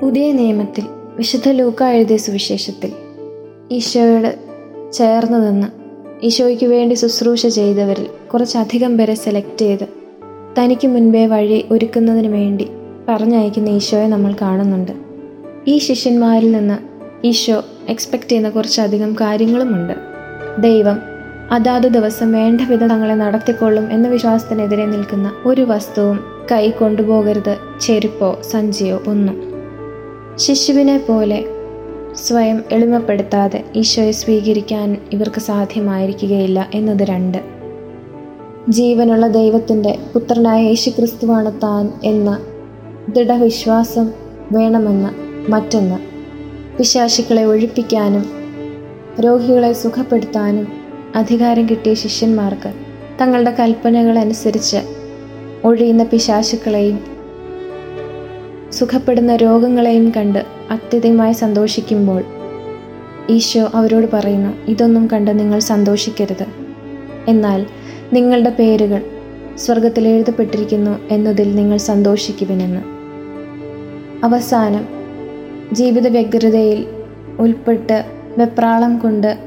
പുതിയ നിയമത്തിൽ വിശുദ്ധ ലൂക്ക എഴുതിയ സുവിശേഷത്തിൽ ഈശോയോട് ചേർന്നു നിന്ന് ഈശോയ്ക്ക് വേണ്ടി ശുശ്രൂഷ ചെയ്തവരിൽ കുറച്ചധികം പേരെ സെലക്ട് ചെയ്ത് തനിക്ക് മുൻപേ വഴി ഒരുക്കുന്നതിന് വേണ്ടി പറഞ്ഞയക്കുന്ന ഈശോയെ നമ്മൾ കാണുന്നുണ്ട്. ഈ ശിഷ്യന്മാരിൽ നിന്ന് ഈശോ എക്സ്പെക്റ്റ് ചെയ്യുന്ന കുറച്ചധികം കാര്യങ്ങളുമുണ്ട്. ദൈവം അതാത് ദിവസം വേണ്ട വിധം തങ്ങളെ നടത്തിക്കൊള്ളും എന്ന വിശ്വാസത്തിനെതിരെ നിൽക്കുന്ന ഒരു വസ്തുവും കൈ കൊണ്ടുപോകരുത് ചെരുപ്പോ സഞ്ചിയോ ഒന്നും. ശിശുവിനെ പോലെ സ്വയം എളിമപ്പെടുത്താതെ ഈശോയെ സ്വീകരിക്കാൻ ഇവർക്ക് സാധ്യമായിരിക്കുകയില്ല എന്നത് രണ്ട്. ജീവനുള്ള ദൈവത്തിന്റെ പുത്രനായ യേശുക്രിസ്തുവാണ് താൻ എന്ന ദൃഢവിശ്വാസം വേണമെന്ന് മറ്റൊന്ന്. പിശാശുക്കളെ ഒഴിപ്പിക്കാനും രോഗികളെ സുഖപ്പെടുത്താനും അധികാരം കിട്ടിയ ശിഷ്യന്മാർക്ക് തങ്ങളുടെ കൽപ്പനകൾ അനുസരിച്ച് ഒഴിയുന്ന പിശാശുക്കളെയും സുഖപ്പെടുന്ന രോഗങ്ങളെയും കണ്ട് അത്യധികമായി സന്തോഷിക്കുമ്പോൾ ഈശോ അവരോട് പറയുന്നു ഇതൊന്നും കണ്ട് നിങ്ങൾ സന്തോഷിക്കരുത്. എന്നാൽ നിങ്ങളുടെ പേരുകൾ സ്വർഗത്തിൽ എഴുതപ്പെട്ടിരിക്കുന്നു എന്നതിൽ നിങ്ങൾ സന്തോഷിക്കുവിനെന്ന്. അവസാനം ജീവിത വ്യഗ്രതയിൽ ഉൾപ്പെട്ട് വെപ്രാളം കൊണ്ട്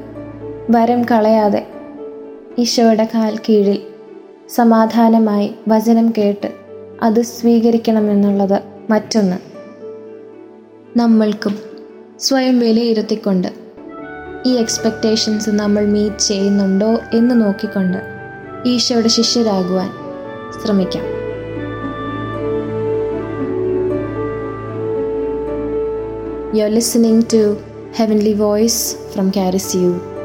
വരം കളയാതെ ഈശോയുടെ കാൽ കീഴിൽ സമാധാനമായി വചനം കേട്ട് അത് സ്വീകരിക്കണമെന്നുള്ളത് മറ്റൊന്ന്. നമ്മൾക്കും സ്വയം വിലയിരുത്തിക്കൊണ്ട് ഈ എക്സ്പെക്റ്റേഷൻസ് നമ്മൾ മീറ്റ് ചെയ്യുന്നുണ്ടോ എന്ന് നോക്കിക്കൊണ്ട് ഈശോയുടെ ശിഷ്യരാകുവാൻ ശ്രമിക്കാം. You are listening to heavenly voice from Charis you